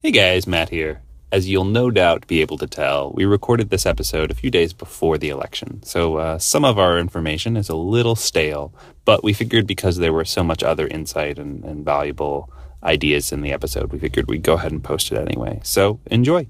Hey guys, Matt here. As you'll no doubt be able to tell, we recorded this episode a few days before the election, so uh, some of our information is a little stale, but we figured because there were so much other insight and, and valuable ideas in the episode, we figured we'd go ahead and post it anyway. So enjoy.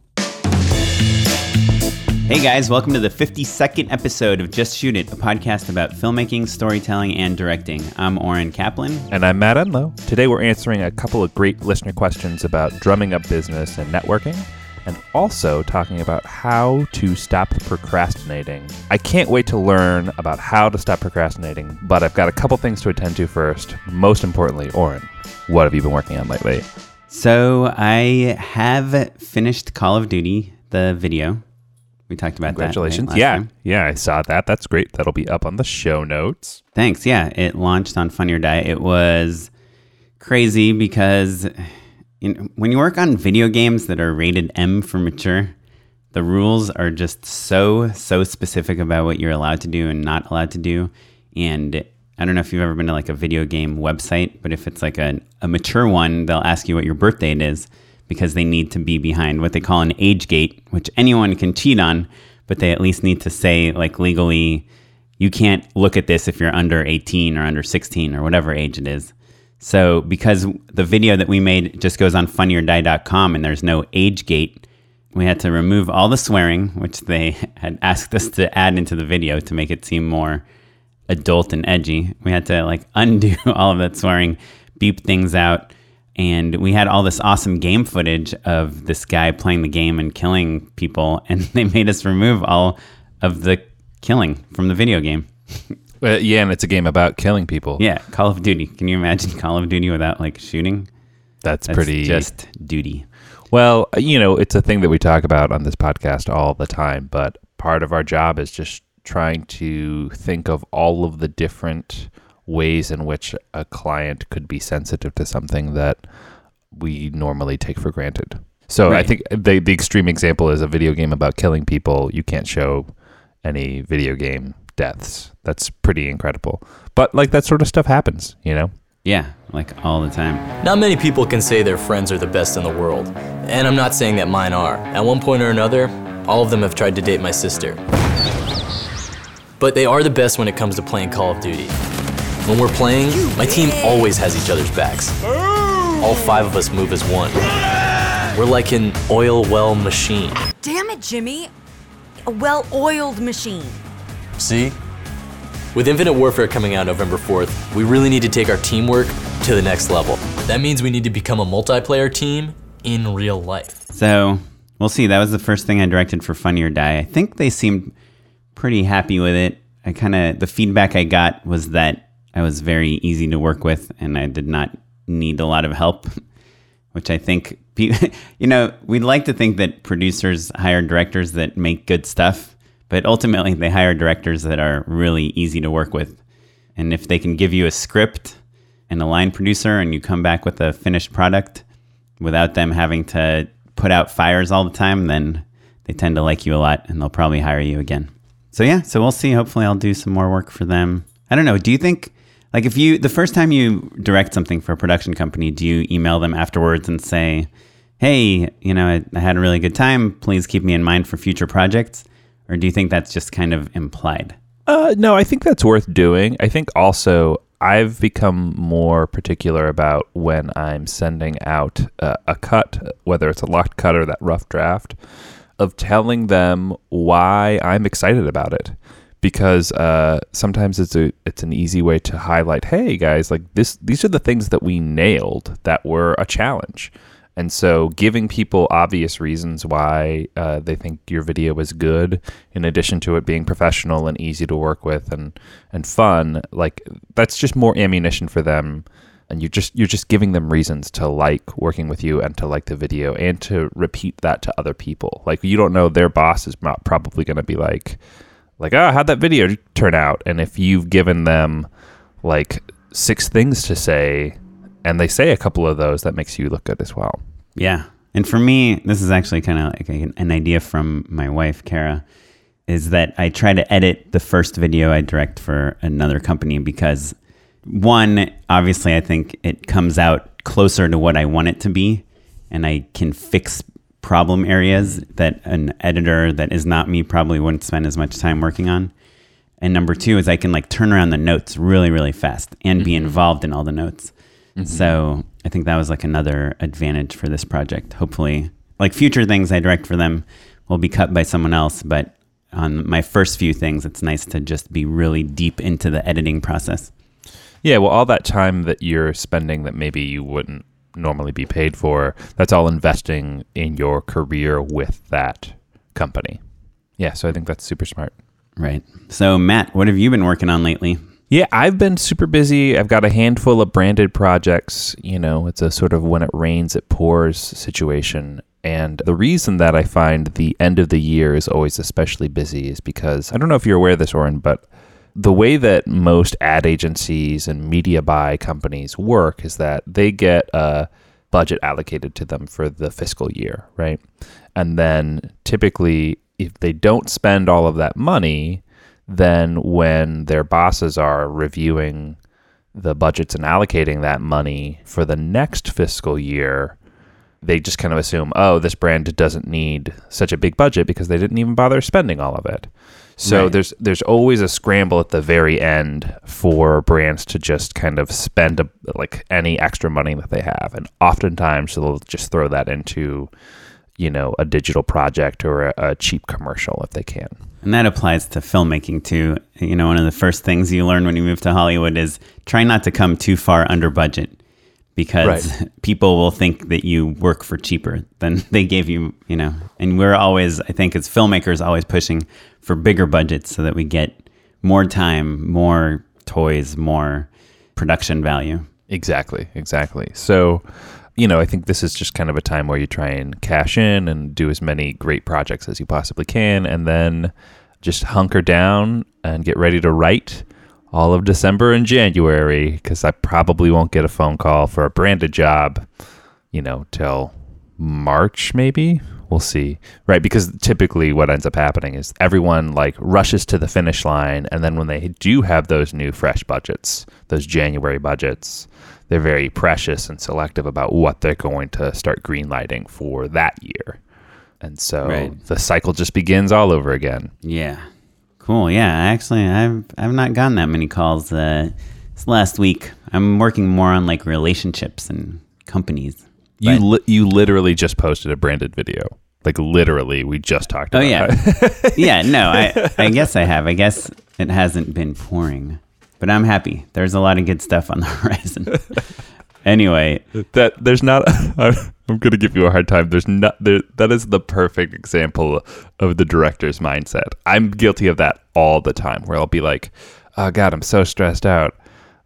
Hey guys, welcome to the 52nd episode of Just Shoot It, a podcast about filmmaking, storytelling, and directing. I'm Oren Kaplan. And I'm Matt Enlow. Today we're answering a couple of great listener questions about drumming up business and networking, and also talking about how to stop procrastinating. I can't wait to learn about how to stop procrastinating, but I've got a couple things to attend to first. Most importantly, Oren, what have you been working on lately? So I have finished Call of Duty, the video. We talked about Congratulations. that. right, yeah. time? Yeah, I saw that. That's great. That'll be up on the show notes. Thanks. Yeah, it launched on Funny or Die. It was crazy because know, when you work on video games that are rated M for mature, the rules are just so so specific about what you're allowed to do and not allowed to do. And I don't know if you've ever been to like a video game website, but if it's like a, a mature one, they'll ask you what your birth date is because they need to be behind what they call an age gate, which anyone can cheat on, but they at least need to say like legally you can't look at this if you're under 18 or under 16 or whatever age it is. So because the video that we made just goes on funnyordie.com and there's no age gate, we had to remove all the swearing, which they had asked us to add into the video to make it seem more adult and edgy. We had to like undo all of that swearing, beep things out, and we had all this awesome game footage of this guy playing the game and killing people, and they made us remove all of the killing from the video game. Uh, yeah, and it's a game about killing people. Yeah, Call of Duty. Can you imagine Call of Duty without like shooting? That's, That's pretty just duty. Well, you know, it's a thing that we talk about on this podcast all the time, but part of our job is just trying to think of all of the different ways in which a client could be sensitive to something that we normally take for granted. So I think the the extreme example is a video game about killing people. You can't show any video game deaths. That's pretty incredible. But like that sort of stuff happens, you know? Yeah, like all the time. Not many people can say their friends are the best in the world. And I'm not saying that mine are. At one point or another, all of them have tried to date my sister. But they are the best when it comes to playing Call of Duty. When we're playing, my team always has each other's backs. All five of us move as one. We're like an oil well machine. Damn it, Jimmy. A well oiled machine. See? With Infinite Warfare coming out November 4th, we really need to take our teamwork to the next level. That means we need to become a multiplayer team in real life. So we'll see. That was the first thing I directed for Funny or Die. I think they seemed pretty happy with it. I kind of the feedback I got was that I was very easy to work with, and I did not need a lot of help. Which I think, you know, we'd like to think that producers hire directors that make good stuff, but ultimately they hire directors that are really easy to work with. And if they can give you a script and a line producer, and you come back with a finished product, without them having to put out fires all the time, then they tend to like you a lot and they'll probably hire you again. So yeah, so we'll see. Hopefully I'll do some more work for them. I don't know. Do you think like if you the first time you direct something for a production company, do you email them afterwards and say, "Hey, you know, I, I had a really good time. Please keep me in mind for future projects?" Or do you think that's just kind of implied? Uh, no, I think that's worth doing. I think also I've become more particular about when I'm sending out uh, a cut, whether it's a locked cut or that rough draft, of telling them why I'm excited about it. Because uh, sometimes it's a it's an easy way to highlight, hey guys, like this these are the things that we nailed that were a challenge. And so, giving people obvious reasons why uh, they think your video is good, in addition to it being professional and easy to work with and and fun, like that's just more ammunition for them. And you just you're just giving them reasons to like working with you and to like the video and to repeat that to other people. Like you don't know their boss is not probably going to be like, like, oh, how'd that video turn out? And if you've given them like six things to say and they say a couple of those, that makes you look good as well. Yeah. And for me, this is actually kind of like an, idea from my wife, Kara, is that I try to edit the first video I direct for another company because one, obviously, I think it comes out closer to what I want it to be. and I can fix problem areas that an editor that is not me probably wouldn't spend as much time working on. And number two is I can like turn around the notes really, really fast and be mm-hmm. involved in all the notes. Mm-hmm. So I think that was like another advantage for this project. Hopefully, like future things I direct for them will be cut by someone else. But on my first few things, it's nice to just be really deep into the editing process. Yeah, well, all that time that you're spending that maybe you wouldn't normally be paid for, that's all investing in your career with that company. Yeah, so I think that's super smart. Right. So, Matt, what have you been working on lately? Yeah, I've been super busy. I've got a handful of branded projects. You know, it's a sort of when it rains, it pours situation. And the reason that I find the end of the year is always especially busy is because I don't know if you're aware of this, Oren, but the way that most ad agencies and media buy companies work is that they get a budget allocated to them for the fiscal year, right? And then typically, if they don't spend all of that money, then when their bosses are reviewing the budgets and allocating that money for the next fiscal year, they just kind of assume, oh, this brand doesn't need such a big budget because they didn't even bother spending all of it. So Right. there's there's always a scramble at the very end for brands to just kind of spend a, like any extra money that they have, and oftentimes they'll just throw that into, you know, a digital project or a, a cheap commercial if they can. And that applies to filmmaking too. You know, one of the first things you learn when you move to Hollywood is try not to come too far under budget because people will think that you work for cheaper than they gave you, you know. And we're always, I think, as filmmakers, always pushing for bigger budgets so that we get more time, more toys, more production value. Exactly, exactly. So, you know, I think this is just kind of a time where you try and cash in and do as many great projects as you possibly can, and then just hunker down and get ready to write all of December and January because I probably won't get a phone call for a branded job, you know, till March maybe. We'll see. Right, because typically what ends up happening is everyone like rushes to the finish line and then when they do have those new fresh budgets, those January budgets, they're very precious and selective about what they're going to start greenlighting for that year. And so Right. the cycle just begins all over again. Yeah. Cool. Yeah. Actually, I've I've not gotten that many calls uh, this last week. I'm working more on like relationships and companies. You li- you literally just posted a branded video. Like literally, we just talked Oh about yeah, yeah. No, I I guess I have. I guess it hasn't been pouring, but I'm happy. There's a lot of good stuff on the horizon. anyway, that there's not I'm going to give you a hard time. There's not there that is the perfect example of the director's mindset. I'm guilty of that all the time where I'll be like, "Oh god, I'm so stressed out.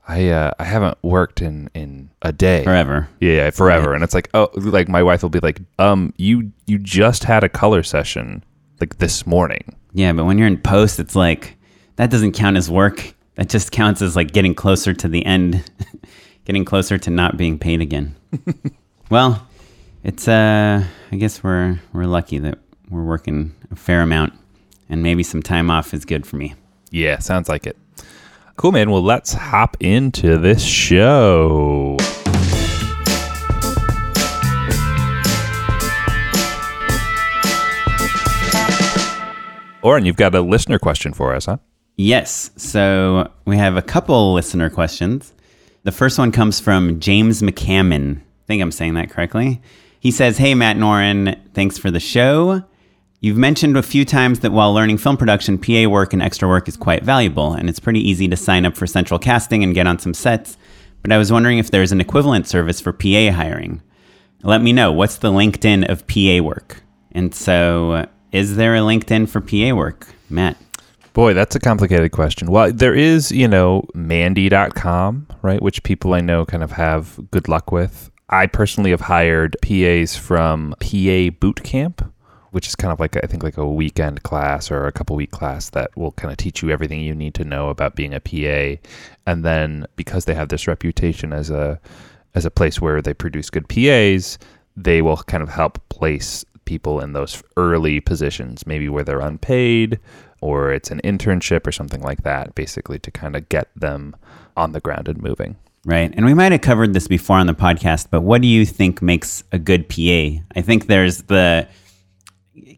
I uh, I haven't worked in in a day." forever. Yeah, forever. And it's like, "Oh, like my wife will be like, "Um, you you just had a color session like this morning." Yeah, but when you're in post, it's like that doesn't count as work. That just counts as like getting closer to the end, getting closer to not being paid again. well, it's uh I guess we're we're lucky that we're working a fair amount and maybe some time off is good for me. Yeah, sounds like it. Cool, man. Well, let's hop into this show. Oren, you've got a listener question for us, huh? Yes. So we have a couple listener questions. The first one comes from James McCammon. I think I'm saying that correctly. He says, Hey, Matt Noren, thanks for the show. You've mentioned a few times that while learning film production, PA work and extra work is quite valuable, and it's pretty easy to sign up for central casting and get on some sets. But I was wondering if there's an equivalent service for PA hiring. Let me know. What's the LinkedIn of PA work? And so, uh, is there a LinkedIn for PA work, Matt? Boy, that's a complicated question. Well, there is, you know, Mandy.com, right, which people I know kind of have good luck with. I personally have hired PAs from PA Boot Camp, which is kind of like I think like a weekend class or a couple week class that will kind of teach you everything you need to know about being a PA. And then because they have this reputation as a as a place where they produce good PAs, they will kind of help place people in those early positions, maybe where they're unpaid or it's an internship or something like that, basically to kind of get them on the ground and moving. Right. And we might have covered this before on the podcast, but what do you think makes a good PA? I think there's the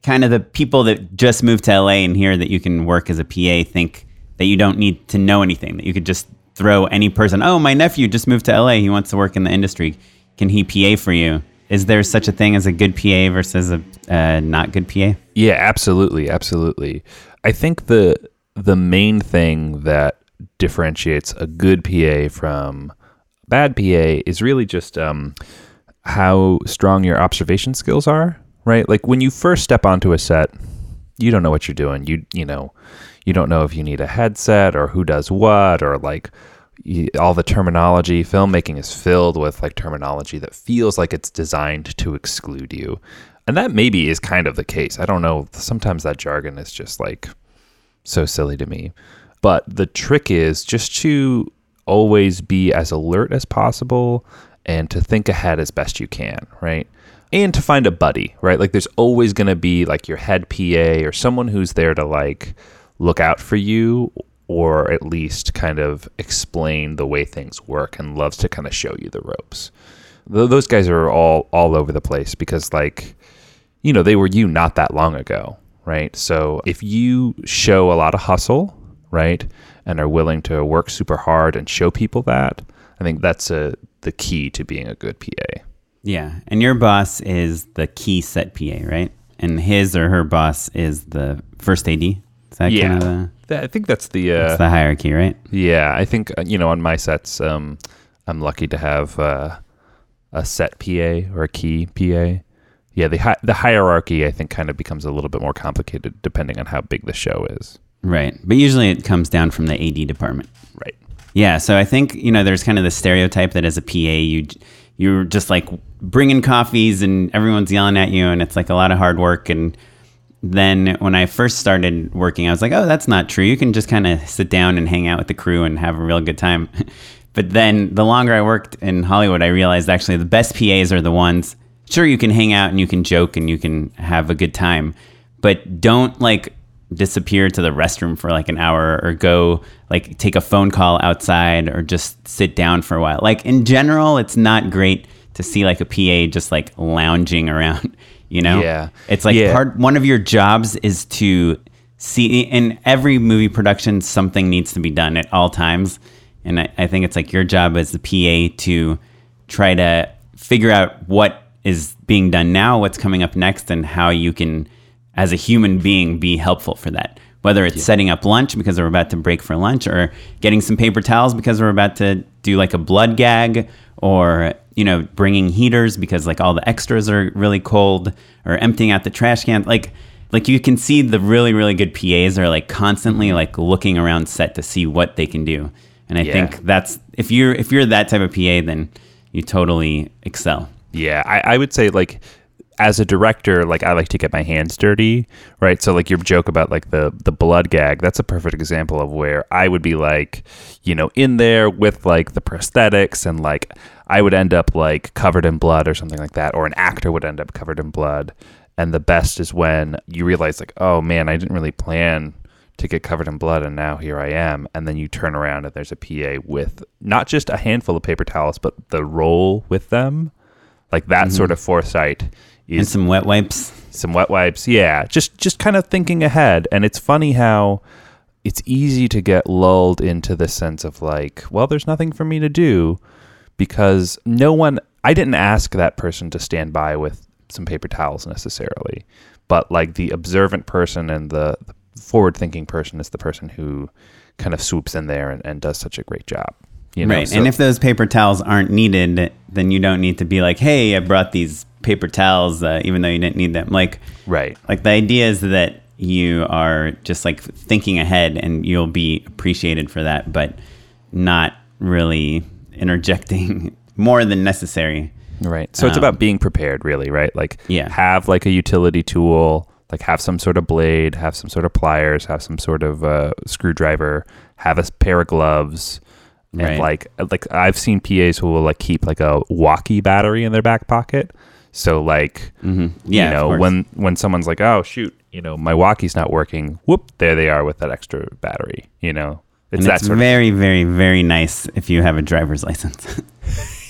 kind of the people that just moved to LA and here that you can work as a PA think that you don't need to know anything, that you could just throw any person, oh, my nephew just moved to LA. He wants to work in the industry. Can he PA for you? Is there such a thing as a good PA versus a uh, not good PA? Yeah, absolutely, absolutely. I think the the main thing that differentiates a good PA from bad PA is really just um, how strong your observation skills are. Right, like when you first step onto a set, you don't know what you're doing. You you know, you don't know if you need a headset or who does what or like y- all the terminology. Filmmaking is filled with like terminology that feels like it's designed to exclude you. And that maybe is kind of the case. I don't know. Sometimes that jargon is just like so silly to me. But the trick is just to always be as alert as possible and to think ahead as best you can, right? And to find a buddy, right? Like there's always going to be like your head PA or someone who's there to like look out for you or at least kind of explain the way things work and loves to kind of show you the ropes. Th- those guys are all all over the place because like you know, they were you not that long ago, right? So if you show a lot of hustle, right, and are willing to work super hard and show people that, I think that's a the key to being a good PA. Yeah. And your boss is the key set PA, right? And his or her boss is the first AD. Is that Yeah, kind of the, That- I think that's the uh, that's the hierarchy, right? yeah. I think uh, you know on my sets, um, I'm lucky to have uh, a set PA or a key PA. Yeah, the hi- the hierarchy I think kind of becomes a little bit more complicated depending on how big the show is. Right. But usually it comes down from the AD department. Right. Yeah, so I think you know there's kind of the stereotype that as a PA you you're just like bringing coffees and everyone's yelling at you and it's like a lot of hard work and then when I first started working I was like, "Oh, that's not true. You can just kind of sit down and hang out with the crew and have a real good time." but then the longer I worked in Hollywood, I realized actually the best PAs are the ones sure you can hang out and you can joke and you can have a good time, but don't like disappear to the restroom for like an hour or go like take a phone call outside or just sit down for a while. Like in general, it's not great to see like a PA just like lounging around, you know? Yeah. It's like Yeah. part one of your jobs is to see in every movie production something needs to be done at all times. And I, I think it's like your job as the PA to try to figure out what is being done now, what's coming up next, and how you can, as a human being, be helpful for that. Whether it's setting up lunch because we're about to break for lunch, or getting some paper towels because we're about to do like a blood gag, or you know, bringing heaters because like all the extras are really cold, or emptying out the trash can. Like, like you can see the really really good PAs are like constantly mm-hmm. like looking around set to see what they can do. And I Yeah. think that's if you're if you're that type of PA, then you totally excel. Yeah, I, I would say like as a director, like I like to get my hands dirty, right? So like your joke about like the the blood gag, that's a perfect example of where I would be like, you know, in there with like the prosthetics and like I would end up like covered in blood or something like that, or an actor would end up covered in blood. And the best is when you realize like, oh man, I didn't really plan to get covered in blood and now here I am. And then you turn around and there's a PA with not just a handful of paper towels, but the roll with them. Like that sort mm-hmm. of foresight And some wet wipes. some wet wipes. Yeah, just just kind of thinking ahead. And it's funny how it's easy to get lulled into the sense of like, well, there's nothing for me to do because no one. I didn't ask that person to stand by with some paper towels necessarily, but like the observant person and the, the forward-thinking person is the person who kind of swoops in there and, and does such a great job. You know, right. so- and if those paper towels aren't needed, then you don't need to be like, "Hey, I brought these paper towels," uh, even though you didn't need them. Like, right, like the idea is that you are just like thinking ahead, and you'll be appreciated for that, but not really interjecting more than necessary. Right. So it's Um, about being prepared, really, right? Like, Yeah. have like a utility tool, like have some sort of blade, have some sort of pliers, have some sort of uh, screwdriver, have a pair of gloves, and Right. like like I've seen PAs who will like keep like a walkie battery in their back pocket. So like, Mm-hmm. Yeah, you know, when when someone's like, oh shoot, you know, my walkie's not working, whoop, there they are with that extra battery. You know, It's and that it's very, very, very nice if you have a driver's license. of.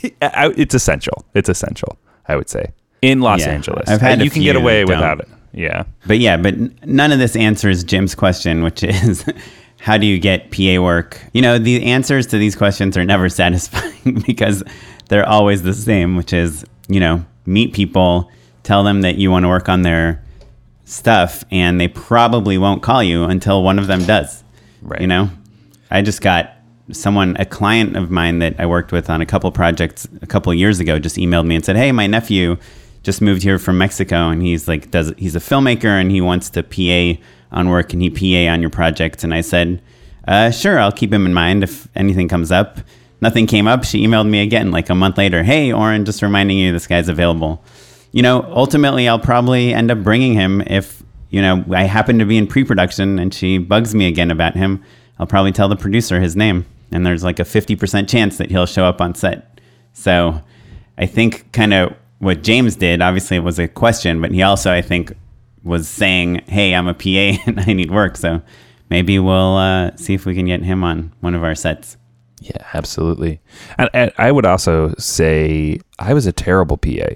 I- I- It's essential. It's essential. I would say in Los Yeah, Angeles, I've had a you can get away without it. Yeah. But yeah, but none of this answers Jim's question, which is how do you get PA work? You know, the answers to these questions are never satisfying because they're always the same, which is, you know, meet people, tell them that you want to work on their stuff, and they probably won't call you until one of them does. Right. You know, I just got someone, a client of mine that I worked with on a couple projects a couple years ago, just emailed me and said, "Hey, my nephew just moved here from Mexico, and he's like, does he's a filmmaker, and he wants to PA on work, and he PA on your projects." And I said, uh, "Sure, I'll keep him in mind if anything comes up." Nothing came up. She emailed me again like a month later. Hey, Oren, just reminding you this guy's available. You know, ultimately, I'll probably end up bringing him if you know I happen to be in pre-production and she bugs me again about him. I'll probably tell the producer his name, and there's like a fifty percent chance that he'll show up on set. So, I think kind of what James did. Obviously, it was a question, but he also, I think, was saying, "Hey, I'm a PA and I need work." So maybe we'll uh, see if we can get him on one of our sets. Yeah, absolutely. And, and I would also say I was a terrible PA.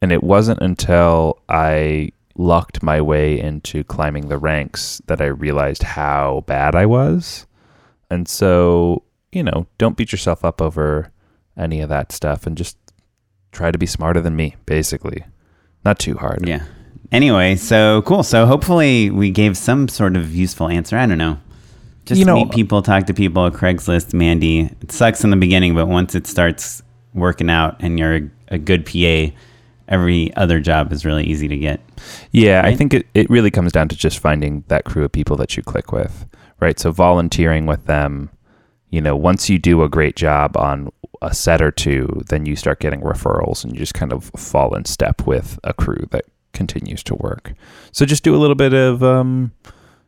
And it wasn't until I lucked my way into climbing the ranks that I realized how bad I was. And so, you know, don't beat yourself up over any of that stuff and just try to be smarter than me, basically. Not too hard. Yeah. Anyway, so cool. So hopefully we gave some sort of useful answer. I don't know. Just You know- meet people, talk to people. Craigslist, Mandy. It sucks in the beginning, but once it starts working out and you're a, a good PA, every other job is really easy to get. Yeah, I think it, it really comes down to just finding that crew of people that you click with, right? So volunteering with them, you know, once you do a great job on a set or two, then you start getting referrals and you just kind of fall in step with a crew that continues to work. So just do a little bit of, um,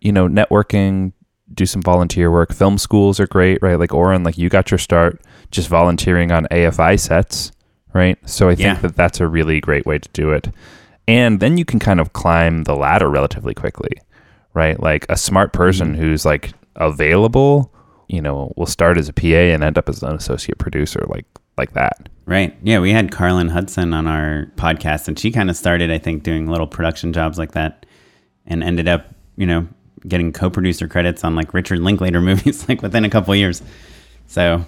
you know, networking, do some volunteer work. Film schools are great, right? Like Oren, like you got your start just volunteering on AFI sets, right? So I think Yeah. that that's a really great way to do it. And then you can kind of climb the ladder relatively quickly, right? Like a smart mm-hmm. person who's like available, you know, will start as a PA and end up as an associate producer, like like that. Right. Yeah, we had Carlin Hudson on our podcast, and she kind of started, I think, doing little production jobs like that, and ended up, you know, getting co-producer credits on like Richard Linklater movies, like within a couple of years. So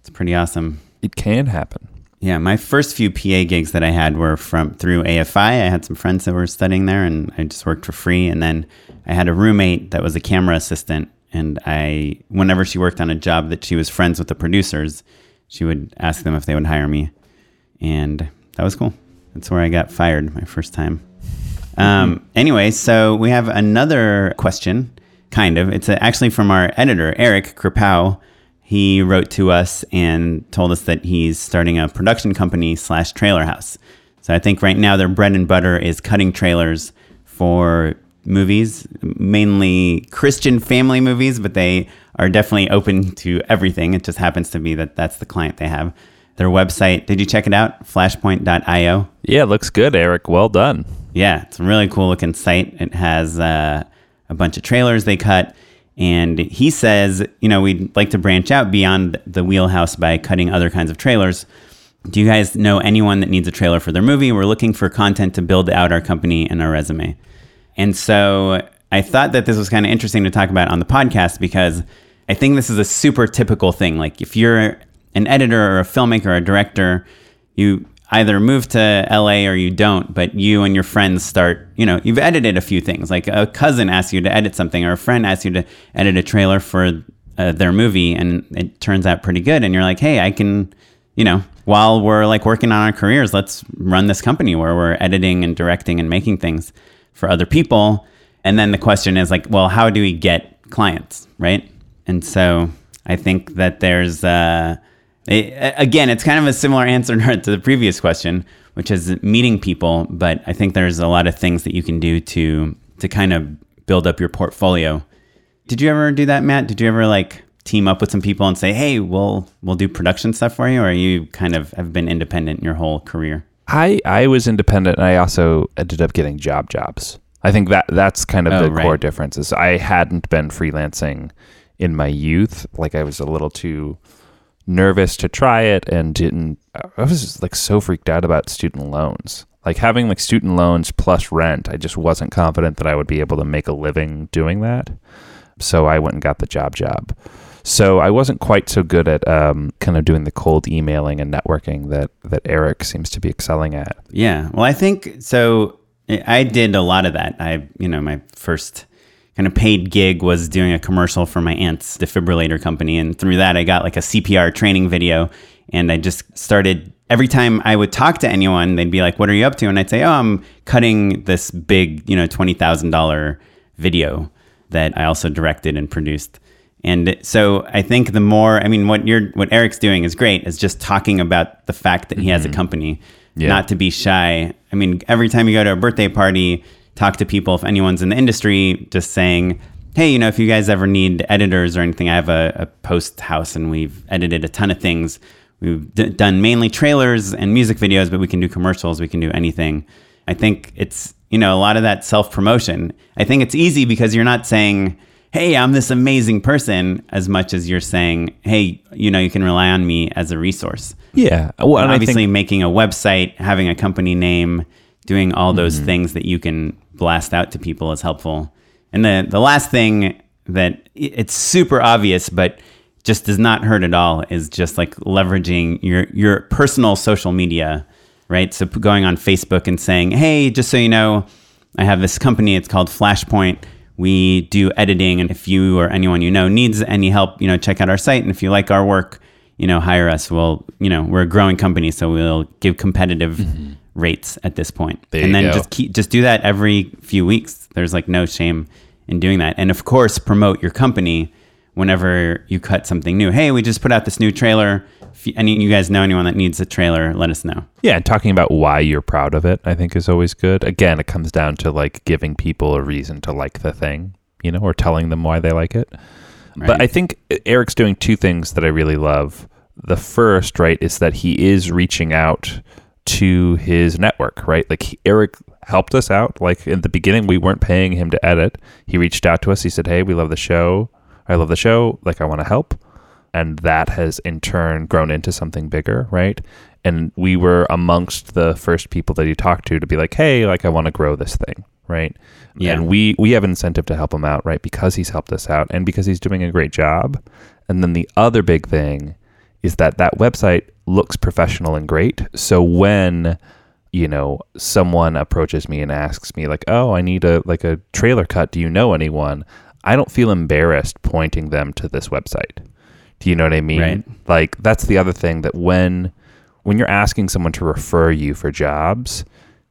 it's pretty awesome. It can happen. Yeah, my first few PA gigs that I had were from through AFI. I had some friends that were studying there, and I just worked for free. And then I had a roommate that was a camera assistant, and I, whenever she worked on a job that she was friends with the producers, she would ask them if they would hire me, and that was cool. That's where I got fired my first time. Um, anyway, so we have another question, kind of. It's uh actually from our editor, Eric Kripow. He wrote to us and told us that he's starting a production company slash trailer house. So I think right now their bread and butter is cutting trailers for movies, mainly Christian family movies, but they are definitely open to everything. It just happens to be that that's the client they have. Their website, did you check it out? Flashpoint.io. Yeah, looks good, Eric. Well done. Yeah, it's a really cool looking site. It has uh, a bunch of trailers they cut. And he says, you know, we'd like to branch out beyond the wheelhouse by cutting other kinds of trailers. Do you guys know anyone that needs a trailer for their movie? We're looking for content to build out our company and our resume. And so I thought that this was kind of interesting to talk about on the podcast because I think this is a super typical thing. Like if you're an editor or a filmmaker or a director, you either move to LA or you don't, but you and your friends start, you know, you've edited a few things. Like a cousin asks you to edit something or a friend asks you to edit a trailer for uh, their movie and it turns out pretty good. And you're like, hey, I can, you know, while we're like working on our careers, let's run this company where we're editing and directing and making things for other people. And then the question is like, well, how do we get clients, right? And so I think that there's, uh, again, it's kind of a similar answer to the previous question, which is meeting people. But I think there's a lot of things that you can do to to kind of build up your portfolio. Did you ever do that, Matt? Did you ever like team up with some people and say, "Hey, we'll we'll do production stuff for you," or you kind of have been independent your whole career? I I was independent and I also ended up getting job jobs. I think that that's kind of Oh, the core difference is I hadn't been freelancing in my youth. Like I was a little too nervous to try it and didn't I was like so freaked out about student loans. Like having like student loans plus rent, I just wasn't confident that I would be able to make a living doing that. So I went and got the job job. So I wasn't quite so good at um, kind of doing the cold emailing and networking that that Eric seems to be excelling at. Yeah. Well, I think so. I did a lot of that. I, you know, my first kind of paid gig was doing a commercial for my aunt's defibrillator company. And through that, I got like a CPR training video. And I just started every time I would talk to anyone, they'd be like, What are you up to? And I'd say, Oh, I'm cutting this big, you know, $20,000 video that I also directed and produced. And so I think the more, I mean, what you're, what Eric's doing is great, is just talking about the fact that he has a mm-hmm. company, Yeah. not to be shy. I mean, every time you go to a birthday party, talk to people, if anyone's in the industry, just saying, hey, you know, if you guys ever need editors or anything, I have a, a post house and we've edited a ton of things. We've d- done mainly trailers and music videos, but we can do commercials, we can do anything. I think it's, you know, a lot of that self promotion. I think it's easy because you're not saying, hey, I'm this amazing person, as much as you're saying, hey, you know, you can rely on me as a resource. Yeah. Well, and Obviously, think, making a website, having a company name, doing all those Mm-hmm. things that you can blast out to people is helpful. And the the last thing that it's super obvious, but just does not hurt at all is just like leveraging your your personal social media, right? So going on Facebook and saying, "Hey, just so you know, I have this company. It's called Flashpoint. We do editing, and if you or anyone you know needs any help, you know, check out our site. And if you like our work, you know, hire us. We'll, you know, we're a growing company, so we'll give competitive mm-hmm. Rates at this point. There and then go. just keep just do that every few weeks. There's like no shame in doing that. And of course, promote your company whenever you cut something new. Hey, we just put out this new trailer. If you, any you guys know anyone that needs a trailer, let us know. yeah, and talking about why you're proud of it, I think is always good. Again, it comes down to like giving people a reason to like the thing, you know, or telling them why they like it. But I think uh, Eric's doing two things that I really love. The first, right, is that he is reaching out to his network, right? Like he, Eric helped us out. Like in the beginning, we weren't paying him to edit. He reached out to us. He said, "Hey, we love the show. I love the show. Like I want to help." And that has in turn grown into something bigger, right? And we were amongst the first people that he talked to to be like, "Hey, like I want to grow this thing." Right. Yeah. And we we have incentive to help him out, right? Because he's helped us out and because he's doing a great job. And then the other big thing is that that website looks professional and great. So when you know someone approaches me and asks me like, "Oh, I need a like a trailer cut. Do you know anyone?" I don't feel embarrassed pointing them to this website. Do you know what I mean? Right. Like that's the other thing that when when you're asking someone to refer you for jobs,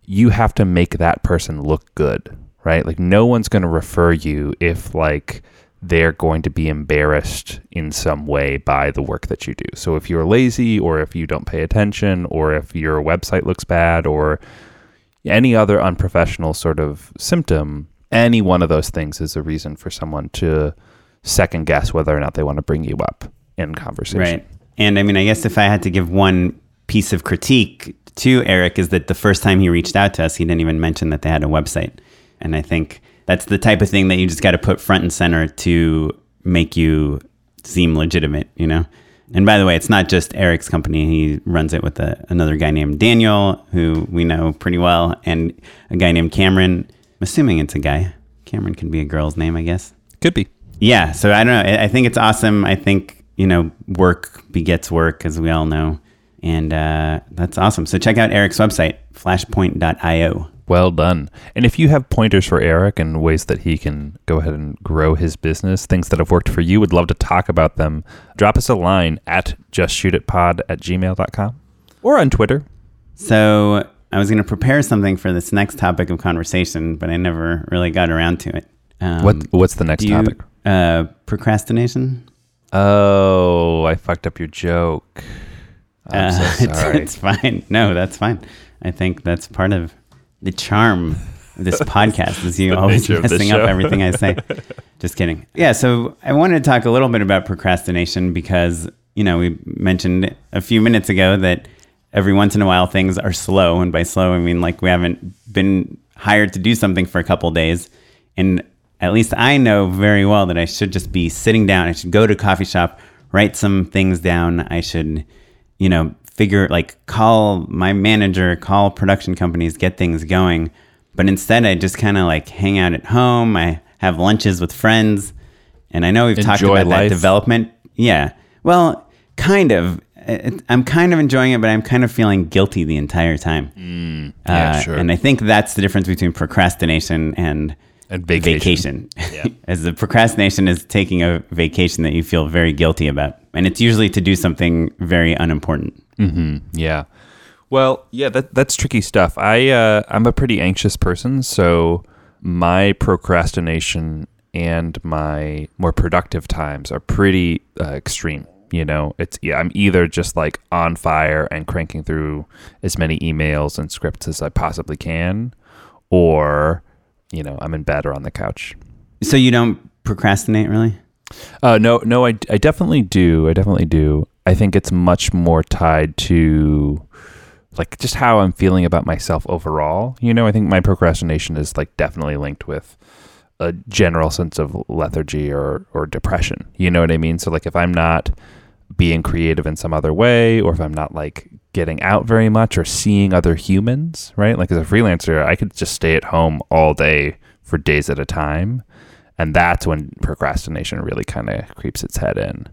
you have to make that person look good, right? Like no one's going to refer you if like they're going to be embarrassed in some way by the work that you do. So if you're lazy or if you don't pay attention or if your website looks bad or any other unprofessional sort of symptom, any one of those things is a reason for someone to second guess whether or not they want to bring you up in conversation. Right. And I mean, I guess if I had to give one piece of critique to Eric is that the first time he reached out to us, he didn't even mention that they had a website. And I think that's the type of thing that you just got to put front and center to make you seem legitimate, you know? And by the way, it's not just Eric's company. He runs it with a, another guy named Daniel, who we know pretty well, and a guy named Cameron. I'm assuming it's a guy. Cameron can be a girl's name, I guess. Could be. Yeah, so I don't know. I I think it's awesome. I think you know, work begets work, as we all know, and uh, that's awesome. So check out Eric's website, flashpoint.io. Well done. And if you have pointers for Eric and ways that he can go ahead and grow his business, things that have worked for you, would love to talk about them. Drop us a line at justshootitpod at gmail.com or on Twitter. So I was going to prepare something for this next topic of conversation, but I never really got around to it. Um, what What's the next you- topic? Uh, procrastination. Oh, I fucked up your joke. I'm Uh, so it's- sorry. It's, fine. No, that's fine. I think that's part of the charm of this podcast is you always nature of the messing up everything I say. Just kidding. Yeah, so I wanted to talk a little bit about procrastination because, you know, we mentioned a few minutes ago that every once in a while things are slow. And by slow, I mean like we haven't been hired to do something for a couple days. And at least I know very well that I should just be sitting down. I should go to a coffee shop, write some things down. I should, you know, figure like call my manager, call production companies, get things going. But instead, I just kind of like hang out at home. I have lunches with friends, and I know we've talked about life. that development. Yeah, well, kind of. I'm kind of enjoying it, but I'm kind of feeling guilty the entire time. Mm, yeah, Uh, sure. And I think that's the difference between procrastination and And vacation. vacation. As the procrastination is taking a vacation that you feel very guilty about, and it's usually to do something very unimportant. Mm-hmm. Yeah. Well, yeah, that that's tricky stuff. I uh, I'm a pretty anxious person, so my procrastination and my more productive times are pretty uh, extreme. You know, it's yeah, I'm either just like on fire and cranking through as many emails and scripts as I possibly can, or you know, I'm in bed or on the couch. So you don't procrastinate, really? Uh, no, no, I, I definitely do. I definitely do. I think it's much more tied to like just how I'm feeling about myself overall. You know, I think my procrastination is like definitely linked with a general sense of lethargy or or depression. You know what I mean? So like if I'm not being creative in some other way or if I'm not like getting out very much or seeing other humans, right? Like as a freelancer, I could just stay at home all day for days at a time. And that's when procrastination really kind of creeps its head in.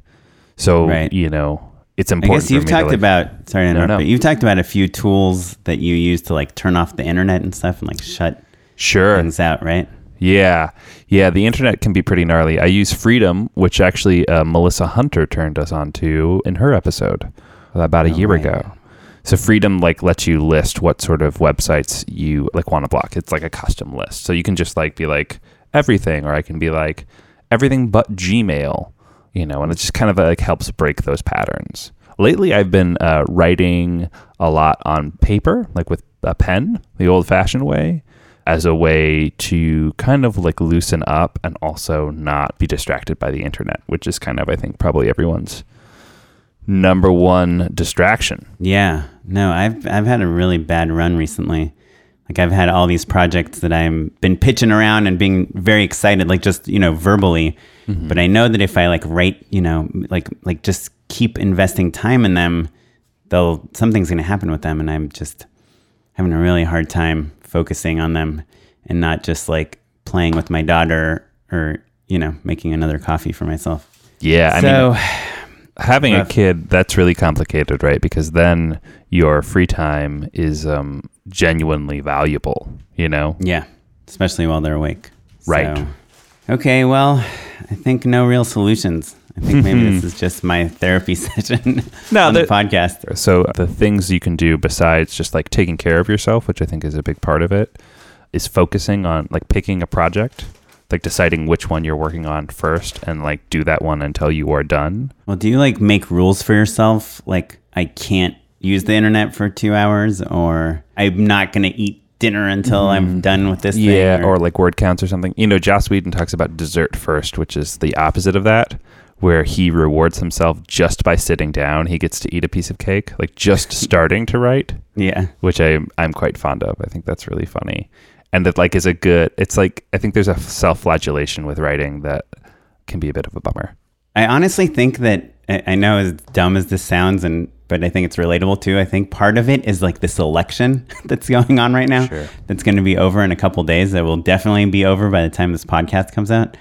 So, Right. you know, it's important. I guess you've talked like- about sorry to No, interrupt, no. but you've talked about a few tools that you use to like turn off the internet and stuff and like shut Sure. things out, right? Yeah. Yeah. The internet can be pretty gnarly. I use Freedom, which actually uh, Melissa Hunter turned us on to in her episode about a Oh, year right. ago. So Freedom like lets you list what sort of websites you like want to block. It's like a custom list. So you can just like be like everything, or I can be like everything but Gmail, you know, and it just kind of like helps break those patterns. Lately, I've been uh, writing a lot on paper, like with a pen, the old fashioned way, as a way to kind of like loosen up and also not be distracted by the internet, which is kind of, I think, probably everyone's number one distraction. Yeah. No, I've I've had a really bad run recently. Like I've had all these projects that I'm been pitching around and being very excited, like just you know verbally. Mm-hmm. But I know that if I like write, you know, like like just keep investing time in them, they'll something's going to happen with them, and I'm just having a really hard time focusing on them and not just like playing with my daughter or you know making another coffee for myself. Yeah, I so mean, having a kid that's really complicated, right? Because then your free time is um, genuinely valuable. You know, Yeah, especially while they're awake. Right. So- okay, well, I think no real solutions. I think maybe this is just my therapy session No, on the podcast. So the things you can do besides just like taking care of yourself, which I think is a big part of it, is focusing on like picking a project, like deciding which one you're working on first and like do that one until you are done. Well, do you like make rules for yourself? Like, I can't use the internet for two hours, or I'm not going to eat dinner until I'm done with this Mm-hmm. Yeah, thing. or like word counts or something. You know, Joss Whedon talks about dessert first, which is the opposite of that, where he rewards himself just by sitting down. He gets to eat a piece of cake, like just starting to write. yeah. which I I'm quite fond of. I think that's really funny, and that like is a good. It's like I think there's a self-flagellation with writing that can be a bit of a bummer. I honestly think that I know as dumb as this sounds, and but I think it's relatable too. I think part of it is like this election that's going on right now. Sure. That's going to be over in a couple days. That will definitely be over by the time this podcast comes out.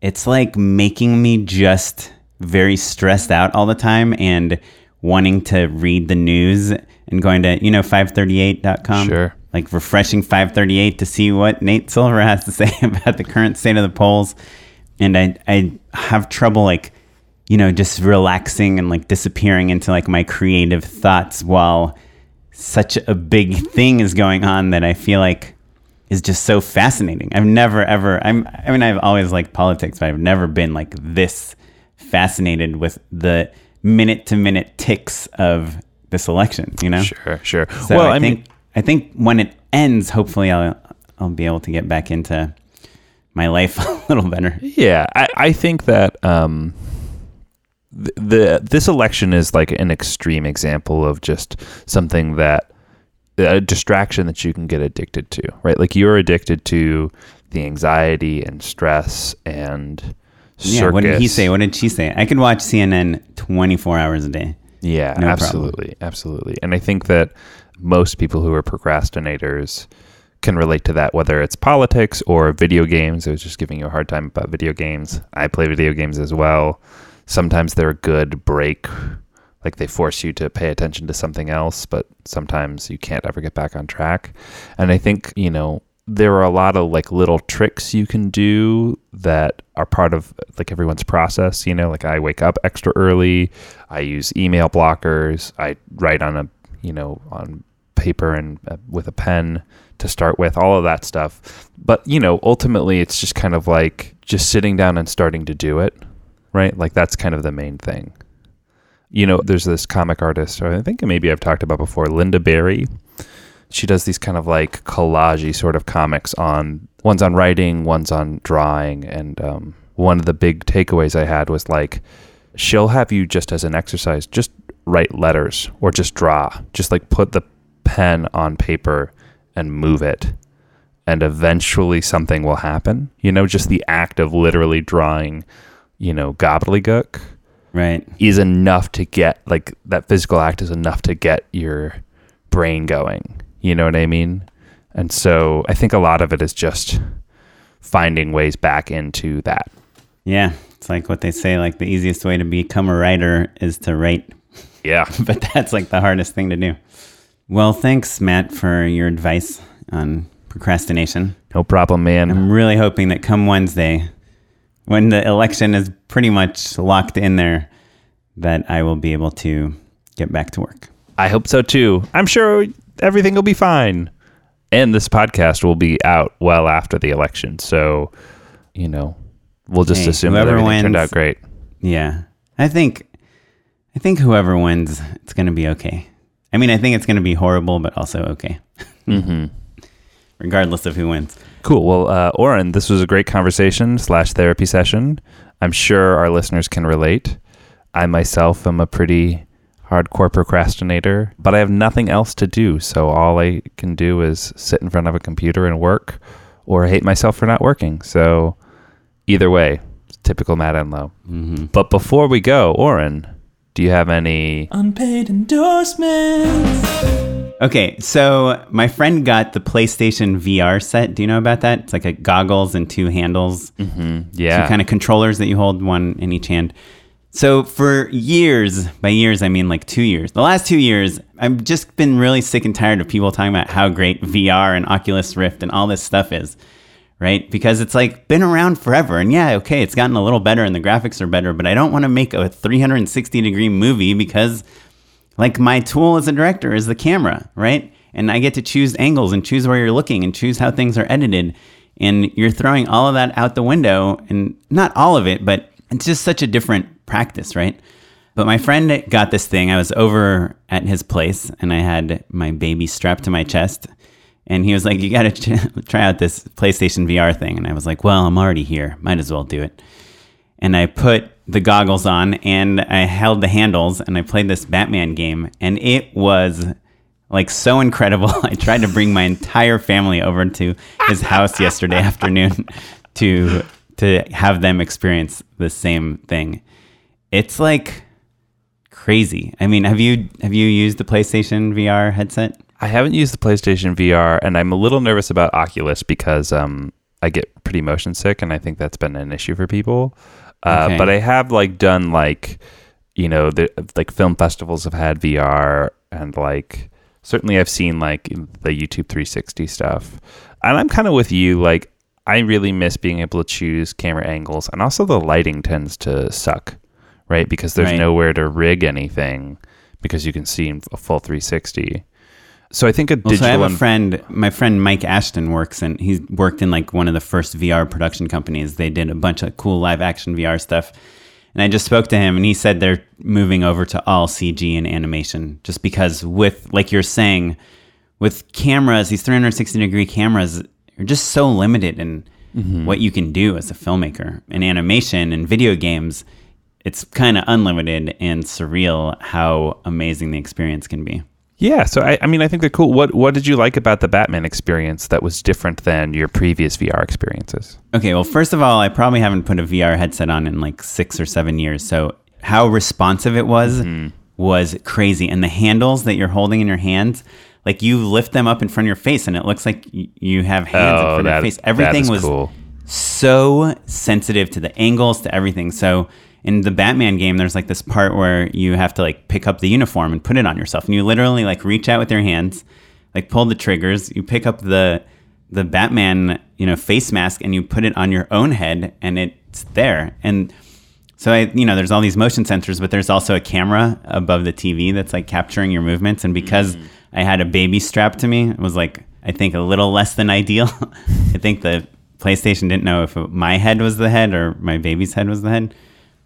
It's like making me just very stressed out all the time and wanting to read the news and going to you know 538.com. Sure. Like refreshing 538 to see what Nate Silver has to say about the current state of the polls and I I have trouble like you know just relaxing and like disappearing into like my creative thoughts while such a big thing is going on that I feel like is just so fascinating. I've never ever I'm I mean I've always liked politics, but I've never been like this fascinated with the minute to minute ticks of this election, you know? Sure, sure. So well, I, I, think mean, I think when it ends, hopefully I'll I'll be able to get back into my life a little better. yeah, I, I think that um, the, the this election is like an extreme example of just something that a distraction that you can get addicted to, right? Like you're addicted to the anxiety and stress and Yeah, what did he say? What did she say? I could watch CNN 24 hours a day. Yeah, No problem. absolutely. Absolutely. And I think that most people who are procrastinators can relate to that, whether it's politics or video games. I was just giving you a hard time about video games. I play video games as well. Sometimes they're a good break, like they force you to pay attention to something else, but sometimes you can't ever get back on track. And I think, you know, there are a lot of like little tricks you can do that are part of like everyone's process. You know, like I wake up extra early, I use email blockers, I write on a, you know, on paper and uh, with a pen to start with, all of that stuff. But, you know, ultimately it's just kind of like just sitting down and starting to do it, right? Like that's kind of the main thing. You know, there's this comic artist, I think maybe I've talked about before, Lynda Barry. She does these kind of like collagey sort of comics on one's on writing, one's on drawing, and um, one of the big takeaways I had was like she'll have you just as an exercise, just write letters or just draw, just like put the pen on paper and move it, and eventually something will happen. You know, just the act of literally drawing, you know, gobbledygook Right. is enough to get like that physical act is enough to get your brain going. You know what I mean? And so I think a lot of it is just finding ways back into that. Yeah. It's like what they say like the easiest way to become a writer is to write, Yeah. but that's like the hardest thing to do. Well, thanks, Matt, for your advice on procrastination. No problem, man. I'm really hoping that come Wednesday, when the election is pretty much locked in there, that I will be able to get back to work. I hope so too. I'm sure everything will be fine. And this podcast will be out well after the election. So, you know, we'll just Hey, assume that whoever wins, turned out great. Yeah. I think I think whoever wins, it's going to be okay. I mean, I think it's going to be horrible, but also okay. Mm-hmm. Regardless of who wins. Cool. Well, uh, Oren, this was a great conversation slash therapy session. I'm sure our listeners can relate. I myself am a pretty hardcore procrastinator, but I have nothing else to do. So all I can do is sit in front of a computer and work or hate myself for not working. So either way, it's typical Matt Enlow. Mm-hmm. But before we go, Oren, do you have any Unpaid endorsements. Okay, so my friend got the PlayStation VR set. Do you know about that? It's like a goggles and two handles. Mm-hmm. yeah two kind of controllers that you hold one in each hand. So for years, by years I mean like two years. The last two years, I've just been really sick and tired of people talking about how great VR and Oculus Rift and all this stuff is, right? Because it's like been around forever. And yeah, okay, it's gotten a little better and the graphics are better, but I don't want to make a 360 degree movie because like my tool as a director is the camera, right? And I get to choose angles and choose where you're looking and choose how things are edited. And you're throwing all of that out the window and not all of it, but it's just such a different practice, right? But my friend got this thing. I was over at his place and I had my baby strapped to my chest. And he was like, You got to ch- try out this PlayStation VR thing. And I was like, Well, I'm already here. Might as well do it and I put the goggles on and I held the handles and I played this Batman game and it was like so incredible. I tried to bring my entire family over to his house yesterday afternoon to to have them experience the same thing. It's like crazy. I mean, have you have you used the PlayStation VR headset? I haven't used the PlayStation VR, and I'm a little nervous about Oculus because um, I get pretty motion sick, and I think that's been an issue for people. Uh, Okay. But I have like done like, you know, the like film festivals have had VR, and like certainly I've seen like the YouTube 360 stuff, and I'm kind of with you. Like, I really miss being able to choose camera angles, and also the lighting tends to suck, right? Because there's Right. nowhere to rig anything because you can see in a full 360. So I think a Well, so I digital have a friend. My friend Mike Ashton works and He's worked in like one of the first VR production companies. They did a bunch of cool live action VR stuff, and I just spoke to him, and he said they're moving over to all CG and animation, just because with like you're saying, with cameras, these 360 degree cameras are just so limited in mm-hmm. what you can do as a filmmaker. In animation and video games, it's kind of unlimited and surreal how amazing the experience can be. Yeah, so I, I mean, I think they're cool. What What did you like about the Batman experience that was different than your previous VR experiences? Okay, well, first of all, I probably haven't put a VR headset on in like six or seven years. So how responsive it was mm-hmm. was crazy. And the handles that you're holding in your hands, like you lift them up in front of your face, and it looks like you have hands in Oh, front of your face. Everything that was cool. so sensitive to the angles, to everything. So in the Batman game, there's like this part where you have to like pick up the uniform and put it on yourself, and you literally like reach out with your hands, like pull the triggers, you pick up the the Batman you know face mask, and you put it on your own head, and it's there. And so I, you know, there's all these motion sensors, but there's also a camera above the TV that's like capturing your movements. And because mm. I had a baby strapped to me, it was like I think a little less than ideal. I think the PlayStation didn't know if my head was the head or my baby's head was the head.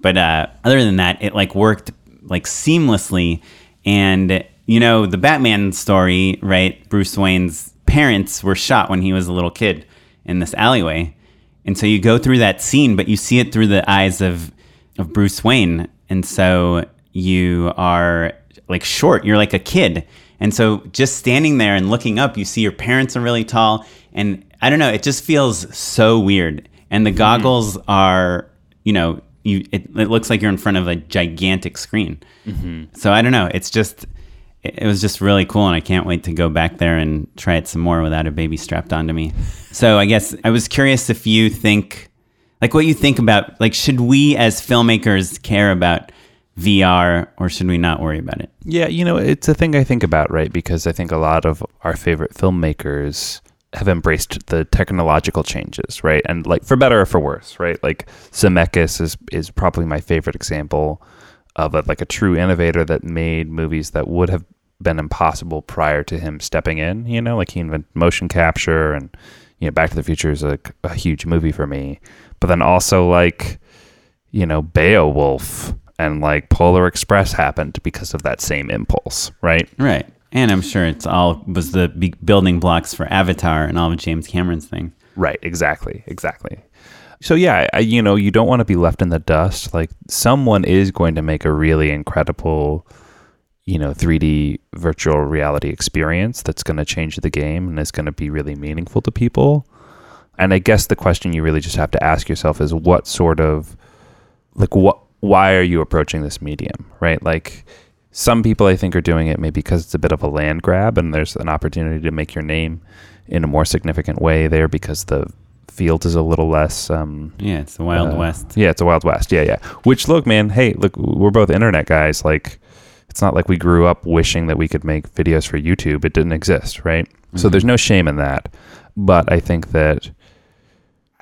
But uh, other than that, it like worked like seamlessly. And you know, the Batman story, right? Bruce Wayne's parents were shot when he was a little kid in this alleyway. And so you go through that scene, but you see it through the eyes of of Bruce Wayne, and so you are like short. You're like a kid, and so just standing there and looking up, you see your parents are really tall, and I don't know. It just feels so weird. And the goggles are, you know, you it, it looks like you're in front of a gigantic screen. Mm-hmm. So I don't know. It's just it it was just really cool and I can't wait to go back there and try it some more without a baby strapped onto me. So I guess I was curious if you think like what you think about like should we as filmmakers care about VR or should we not worry about it? Yeah, you know, it's a thing I think about, right? Because I think a lot of our favorite filmmakers have embraced the technological changes, right? And like for better or for worse, right? Like Zemeckis is is probably my favorite example of a, like a true innovator that made movies that would have been impossible prior to him stepping in. You know, like he invented motion capture, and you know, Back to the Future is like a huge movie for me. But then also like you know, Beowulf and like Polar Express happened because of that same impulse, right? Right. And I'm sure it's all was the building blocks for Avatar and all of James Cameron's thing. Right, exactly, exactly. So yeah, I, you know, you don't want to be left in the dust. Like someone is going to make a really incredible, you know, 3D virtual reality experience that's going to change the game and is going to be really meaningful to people. And I guess the question you really just have to ask yourself is what sort of like what why are you approaching this medium, right? Like some people I think are doing it maybe because it's a bit of a land grab and there's an opportunity to make your name in a more significant way there because the field is a little less um Yeah, it's the Wild uh, West. Yeah, it's a Wild West. Yeah, yeah. Which look, man, hey, look, we're both internet guys. Like it's not like we grew up wishing that we could make videos for YouTube. It didn't exist, right? So there's no shame in that. But I think that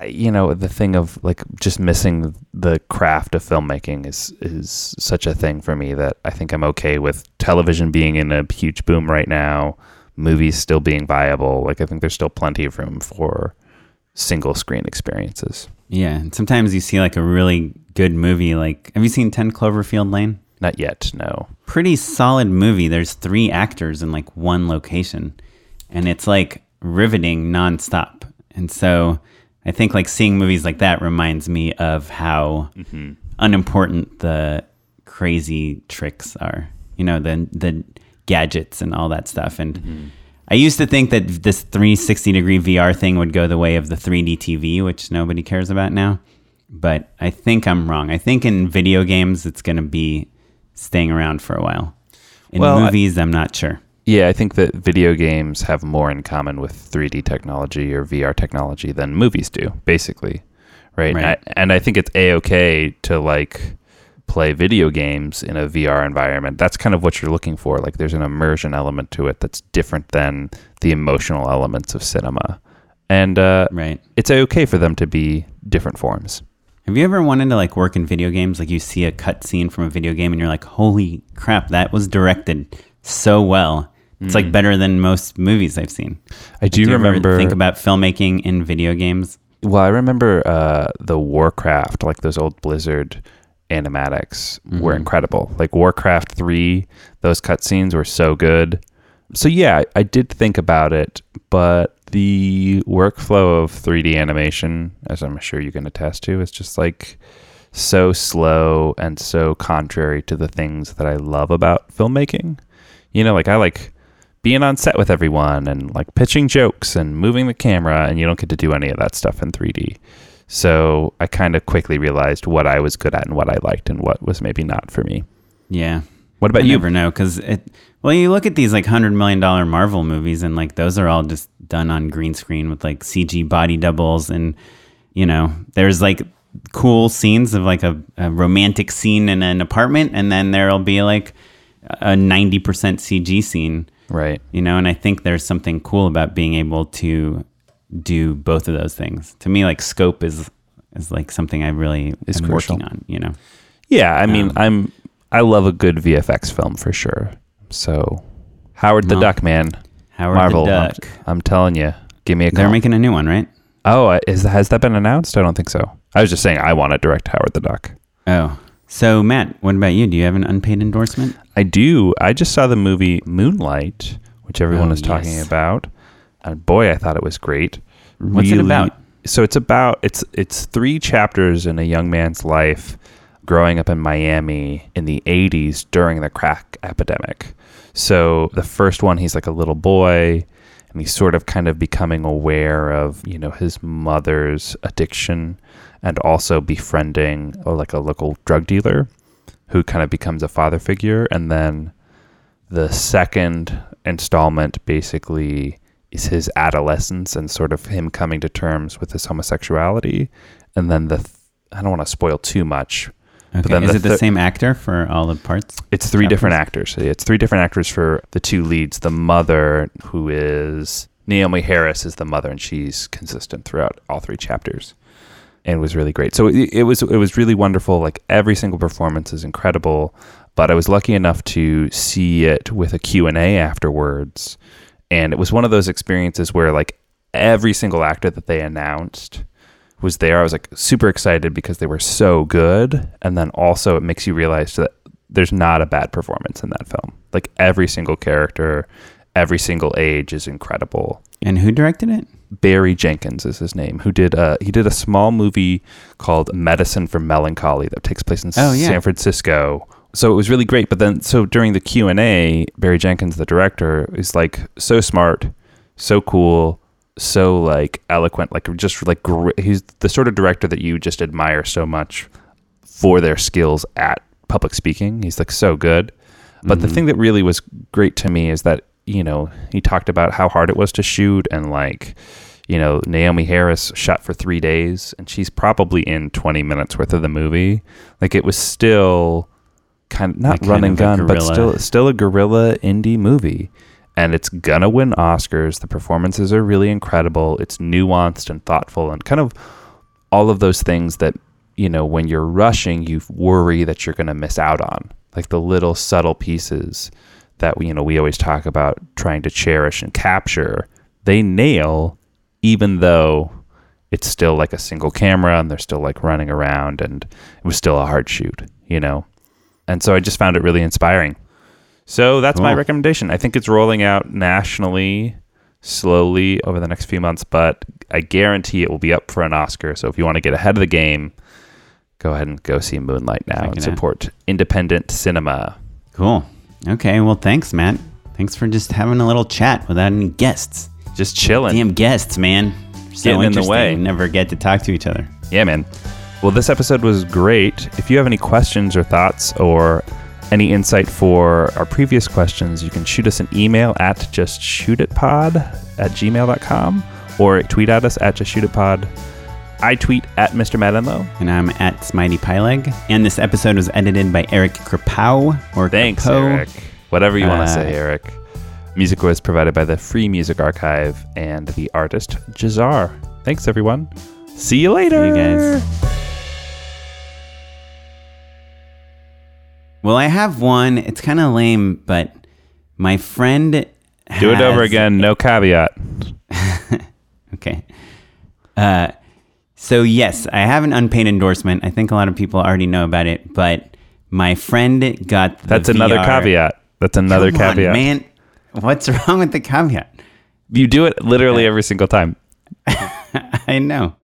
you know the thing of like just missing the craft of filmmaking is is such a thing for me that I think I'm okay with television being in a huge boom right now, movies still being viable. Like I think there's still plenty of room for single screen experiences. Yeah, and sometimes you see like a really good movie. Like, have you seen Ten Cloverfield Lane? Not yet, no. Pretty solid movie. There's three actors in like one location, and it's like riveting nonstop. And so, I think like seeing movies like that reminds me of how mm-hmm. unimportant the crazy tricks are. You know, the the gadgets and all that stuff. And mm-hmm. I used to think that this 360 degree VR thing would go the way of the 3D TV, which nobody cares about now. But I think I'm wrong. I think in video games, it's going to be staying around for a while. In Well, I- movies, I'm not sure. Yeah, I think that video games have more in common with 3D technology or VR technology than movies do, basically. Right. Right. I, and I think it's a okay to like play video games in a VR environment. That's kind of what you're looking for. Like there's an immersion element to it that's different than the emotional elements of cinema. And uh, Right. it's a okay for them to be different forms. Have you ever wanted to like work in video games? Like you see a cut scene from a video game and you're like, holy crap, that was directed so well. It's like better than most movies I've seen. I do, you ever remember think about filmmaking in video games? Well, I remember uh, the Warcraft, like those old Blizzard animatics were incredible. Like Warcraft 3, those cutscenes were so good. So, yeah, I, I did think about it, but the workflow of 3D animation, as I'm sure you can attest to, is just like so slow and so contrary to the things that I love about filmmaking. You know, like I like being on set with everyone and like pitching jokes and moving the camera, and you don't get to do any of that stuff in 3D. So I kind of quickly realized what I was good at and what I liked and what was maybe not for me. Yeah. What about I you? never know because it. Well, you look at these like hundred million dollar Marvel movies, and like those are all just done on green screen with like CG body doubles, and you know, there's like cool scenes of like a, a romantic scene in an apartment, and then there'll be like a ninety percent CG scene, Right. you know. And I think there's something cool about being able to do both of those things. To me, like scope is is like something I really Is am crucial. working on. You know. Yeah, I mean, Um, I'm I love a good VFX film for sure. So Howard the Duck, man, Howard Marvel. the I'm- Duck. I'm, telling you, give me a Call. They're making a new one, right? oh, is has that been announced? I don't think so. I was just saying I want to direct Howard the Duck. Oh. So, Matt, what about you? Do you have an unpaid endorsement? I do. I just saw the movie Moonlight, which everyone Oh, is talking yes. about, and boy, I thought it was great. What's it about? So it's about it's it's three chapters in a young man's life growing up in Miami in the 80s during the crack epidemic. So the first one he's like a little boy and he's sort of kind of becoming aware of, you know, his mother's addiction and also befriending uh, like a local drug dealer who kind of becomes a father figure and then the second installment basically is his adolescence and sort of him coming to terms with his homosexuality and then the th- I don't want to spoil too much Okay. Is the it the same actor for all the parts? it's three different actors. It's three different actors for the two leads. The mother, who is Naomie Harris, is the mother, and she's consistent throughout all three chapters, and was really great. So it, it was it was really wonderful. Like every single performance is incredible. But I was lucky enough to see it with a Q and A afterwards, and it was one of those experiences where like every single actor that they announced was there. I was like super excited because they were so good. And then also it makes you realize that there's not a bad performance in that film. Like every single character, every single age is incredible. And who directed it? Barry Jenkins is his name, who did a he did a small movie called Medicine for Melancholy that takes place in Oh, yeah. San Francisco. So it was really great. But then so during the Q and A, Barry Jenkins, the director, is like so smart, so cool, so like eloquent, like just like he's the sort of director that you just admire so much for their skills at public speaking. He's like so good. But the mm-hmm. thing that really was great to me is that, you know, he talked about how hard it was to shoot and like, you know, Naomie Harris shot for three days and she's probably in 20 minutes worth of the movie. Like it was still kind of not Like run and gun, but still, still a guerrilla indie movie. And it's gonna win Oscars. The performances are really incredible. It's nuanced and thoughtful and kind of all of those things that you know when you're rushing you worry that you're going to miss out on like the little subtle pieces that we you know we always talk about trying to cherish and capture they nail even though it's still like a single camera and they're still like running around and it was still a hard shoot you know and so i just found it really inspiring so that's my recommendation i think it's rolling out nationally slowly over the next few months, but I guarantee it will be up for an Oscar. So if you want to get ahead of the game, go ahead and go see Moonlight now and it support independent cinema. Cool. Okay. Well, thanks, Matt. Thanks for just having a little chat without any guests. Just chilling. Damn guests, man. So Getting in the interesting. way. We never get to talk to each other. Yeah, man. Well, this episode was great. If you have any questions or thoughts or any insight for our previous questions, you can shoot us an email at justshootitpod at gmail.com or tweet at us at justshootitpod. I tweet at Mr. Matt Enlow. And I'm at Smitey PieLeg. And this episode was edited by Eric Krapow or Thanks, Krapow. Eric. Whatever you want to Uh, say, Eric. Music was provided by the Free Music Archive and the artist Jahzzar. Thanks, everyone. See you later. you guys. Well, I have one. It's kind of lame, but my friend. Do it over again. No caveat. Okay. Uh, so yes, I have an unpaid endorsement. I think a lot of people already know about it, but my friend got the That's another caveat. That's another Come on, caveat. man. What's wrong with the caveat? You do it literally uh, every single time. I know.